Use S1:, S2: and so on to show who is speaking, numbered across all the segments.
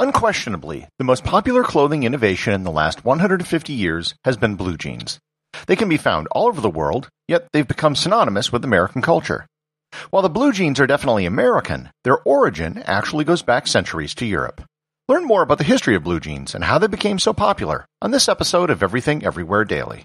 S1: Unquestionably, the most popular clothing innovation in the last 150 years has been blue jeans. They can be found all over the world, yet they've become synonymous with American culture. While the blue jeans are definitely American, their origin actually goes back centuries to Europe. Learn more about the history of blue jeans and how they became so popular on this episode of Everything Everywhere Daily.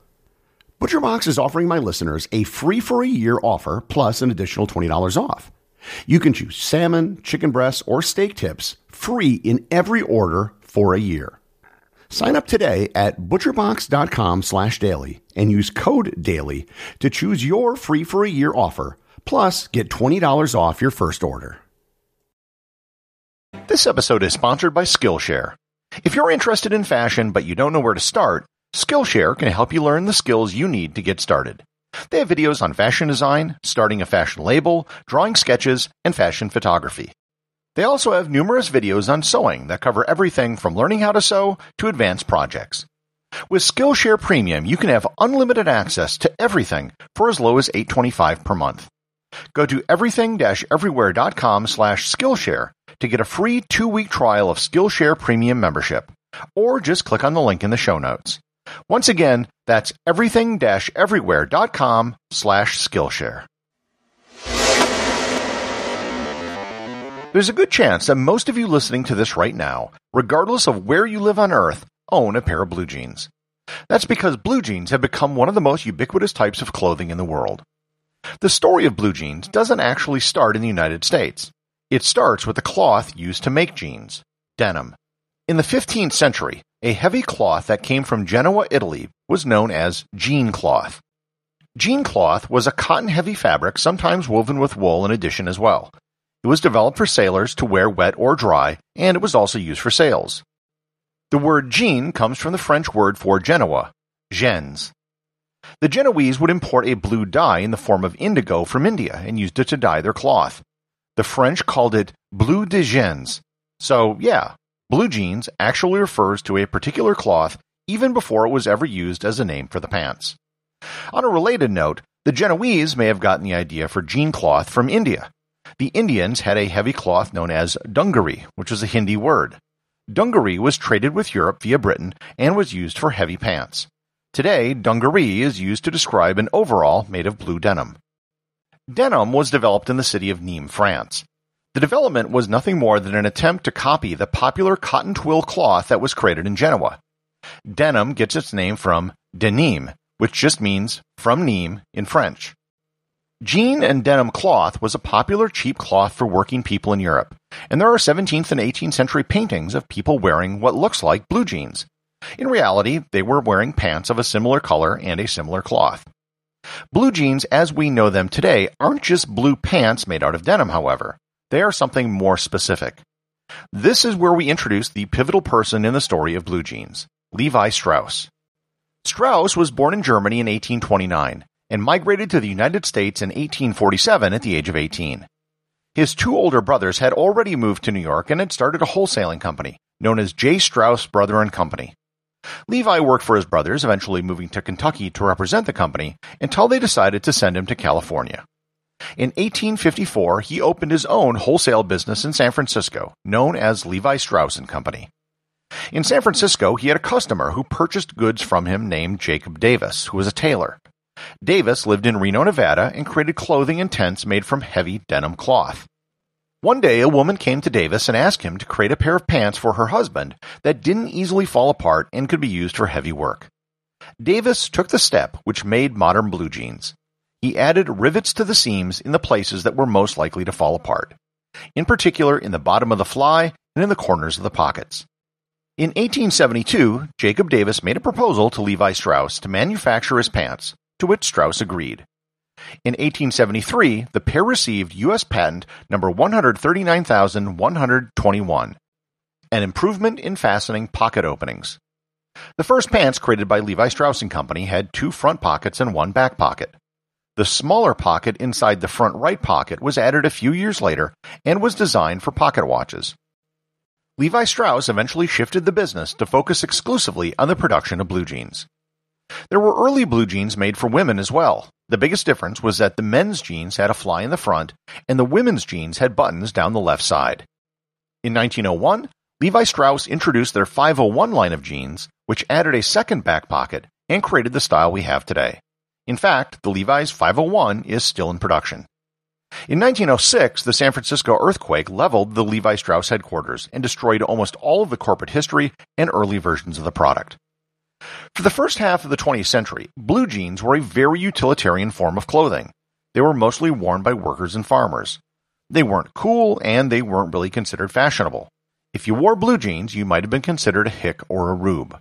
S1: ButcherBox is offering my listeners a free for a year offer plus an additional $20 off. You can choose salmon, chicken breasts, or steak tips free in every order for a year. Sign up today at butcherbox.com slash daily and use code DAILY to choose your free for a year offer, plus get $20 off your first order. This episode is sponsored by Skillshare. If you're interested in fashion but you don't know where to start, Skillshare can help you learn the skills you need to get started. They have videos on fashion design, starting a fashion label, drawing sketches, and fashion photography. They also have numerous videos on sewing that cover everything from learning how to sew to advanced projects. With Skillshare Premium, you can have unlimited access to everything for as low as $8.25 per month. Go to everything-everywhere.com slash Skillshare to get a free two-week trial of Skillshare Premium membership, or just click on the link in the show notes. Once again, that's everything-everywhere.com slash Skillshare. There's a good chance that most of you listening to this right now, regardless of where you live on Earth, own a pair of blue jeans. That's because blue jeans have become one of the most ubiquitous types of clothing in the world. The story of blue jeans doesn't actually start in the United States. It starts with the cloth used to make jeans, denim. In the 15th century, a heavy cloth that came from Genoa, Italy was known as jean cloth. Jean cloth was a cotton-heavy fabric, sometimes woven with wool in addition as well. It was developed for sailors to wear wet or dry, and it was also used for sails. The word jean comes from the French word for Genoa, Gênes. The Genoese would import a blue dye in the form of indigo from India and used it to dye their cloth. The French called it bleu de Gênes. So, yeah, Blue jeans actually refers to a particular cloth even before it was ever used as a name for the pants. On a related note, the Genoese may have gotten the idea for jean cloth from India. The Indians had a heavy cloth known as dungaree, which was a Hindi word. Dungaree was traded with Europe via Britain and was used for heavy pants. Today, dungaree is used to describe an overall made of blue denim. Denim was developed in the city of Nîmes, France. The development was nothing more than an attempt to copy the popular cotton twill cloth that was created in Genoa. Denim gets its name from de Nîmes, which just means from Nîmes in French. Jean and denim cloth was a popular cheap cloth for working people in Europe, and there are 17th and 18th century paintings of people wearing what looks like blue jeans. In reality, they were wearing pants of a similar color and a similar cloth. Blue jeans as we know them today aren't just blue pants made out of denim, however. They are something more specific. This is where we introduce the pivotal person in the story of blue jeans, Levi Strauss. Strauss was born in Germany in 1829 and migrated to the United States in 1847 at the age of 18. His two older brothers had already moved to New York and had started a wholesaling company known as J. Strauss Brother and Company. Levi worked for his brothers, eventually moving to Kentucky to represent the company until they decided to send him to California. In 1854, he opened his own wholesale business in San Francisco, known as Levi Strauss and Company. In San Francisco, he had a customer who purchased goods from him named Jacob Davis, who was a tailor. Davis lived in Reno, Nevada, and created clothing and tents made from heavy denim cloth. One day, a woman came to Davis and asked him to create a pair of pants for her husband that didn't easily fall apart and could be used for heavy work. Davis took the step which made modern blue jeans. He added rivets to the seams in the places that were most likely to fall apart, in particular in the bottom of the fly and in the corners of the pockets. In 1872, Jacob Davis made a proposal to Levi Strauss to manufacture his pants, to which Strauss agreed. In 1873, the pair received U.S. patent number 139,121, an improvement in fastening pocket openings. The first pants created by Levi Strauss & Company had two front pockets and one back pocket. The smaller pocket inside the front right pocket was added a few years later and was designed for pocket watches. Levi Strauss eventually shifted the business to focus exclusively on the production of blue jeans. There were early blue jeans made for women as well. The biggest difference was that the men's jeans had a fly in the front and the women's jeans had buttons down the left side. In 1901, Levi Strauss introduced their 501 line of jeans, which added a second back pocket and created the style we have today. In fact, the Levi's 501 is still in production. In 1906, the San Francisco earthquake leveled the Levi Strauss headquarters and destroyed almost all of the corporate history and early versions of the product. For the first half of the 20th century, blue jeans were a very utilitarian form of clothing. They were mostly worn by workers and farmers. They weren't cool and they weren't really considered fashionable. If you wore blue jeans, you might have been considered a hick or a rube.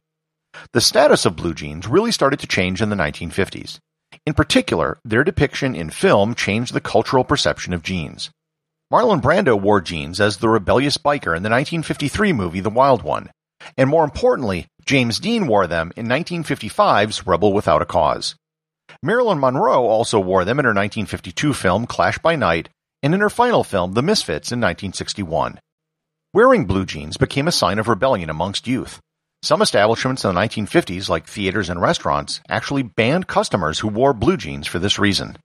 S1: The status of blue jeans really started to change in the 1950s. In particular, their depiction in film changed the cultural perception of jeans. Marlon Brando wore jeans as the rebellious biker in the 1953 movie The Wild One, and more importantly, James Dean wore them in 1955's Rebel Without a Cause. Marilyn Monroe also wore them in her 1952 film Clash by Night and in her final film The Misfits in 1961. Wearing blue jeans became a sign of rebellion amongst youth. Some establishments in the 1950s, like theaters and restaurants, actually banned customers who wore blue jeans for this reason.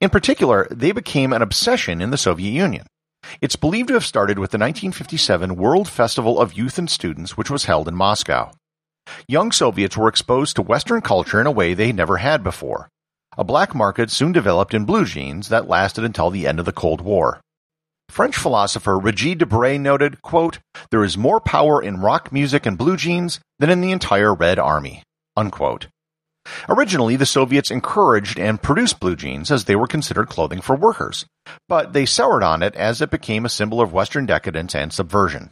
S1: In particular, they became an obsession in the Soviet Union. It's believed to have started with the 1957 World Festival of Youth and Students, which was held in Moscow. Young Soviets were exposed to Western culture in a way they never had before. A black market soon developed in blue jeans that lasted until the end of the Cold War. French philosopher Regis Debray noted, quote, There is more power in rock music and blue jeans than in the entire Red Army. Unquote. Originally, the Soviets encouraged and produced blue jeans as they were considered clothing for workers, but they soured on it as it became a symbol of Western decadence and subversion.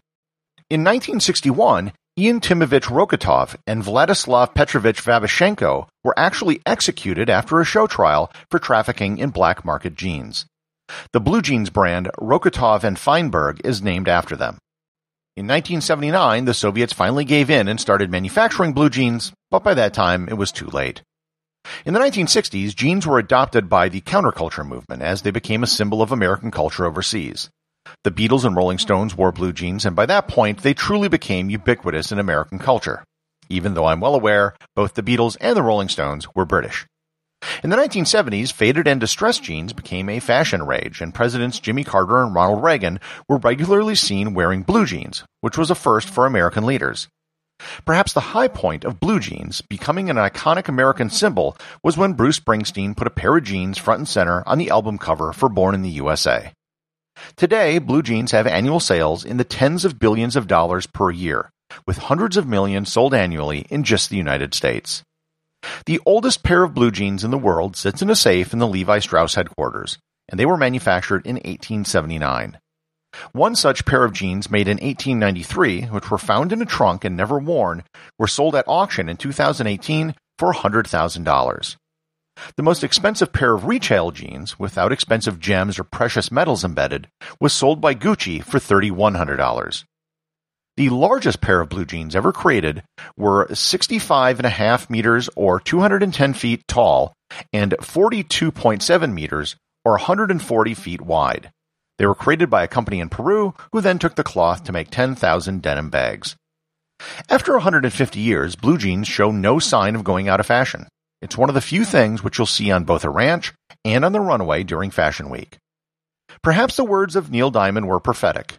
S1: In 1961, Ian Timovich Rokotov and Vladislav Petrovich Faibishenko were actually executed after a show trial for trafficking in black market jeans. The blue jeans brand Rokotov and Feinberg is named after them. In 1979, the Soviets finally gave in and started manufacturing blue jeans, but by that time it was too late. In the 1960s, jeans were adopted by the counterculture movement as they became a symbol of American culture overseas. The Beatles and Rolling Stones wore blue jeans, and by that point, they truly became ubiquitous in American culture. Even though I'm well aware, both the Beatles and the Rolling Stones were British. In the 1970s, faded and distressed jeans became a fashion rage, and Presidents Jimmy Carter and Ronald Reagan were regularly seen wearing blue jeans, which was a first for American leaders. Perhaps the high point of blue jeans becoming an iconic American symbol was when Bruce Springsteen put a pair of jeans front and center on the album cover for Born in the USA. Today, blue jeans have annual sales in the tens of billions of dollars per year, with hundreds of millions sold annually in just the United States. The oldest pair of blue jeans in the world sits in a safe in the Levi Strauss headquarters, and they were manufactured in 1879. One such pair of jeans made in 1893, which were found in a trunk and never worn, were sold at auction in 2018 for $100,000. The most expensive pair of retail jeans, without expensive gems or precious metals embedded, was sold by Gucci for $3,100. The largest pair of blue jeans ever created were 65 and a half meters or 210 feet tall and 42.7 meters or 140 feet wide. They were created by a company in Peru who then took the cloth to make 10,000 denim bags. After 150 years, blue jeans show no sign of going out of fashion. It's one of the few things which you'll see on both a ranch and on the runway during Fashion Week. Perhaps the words of Neil Diamond were prophetic.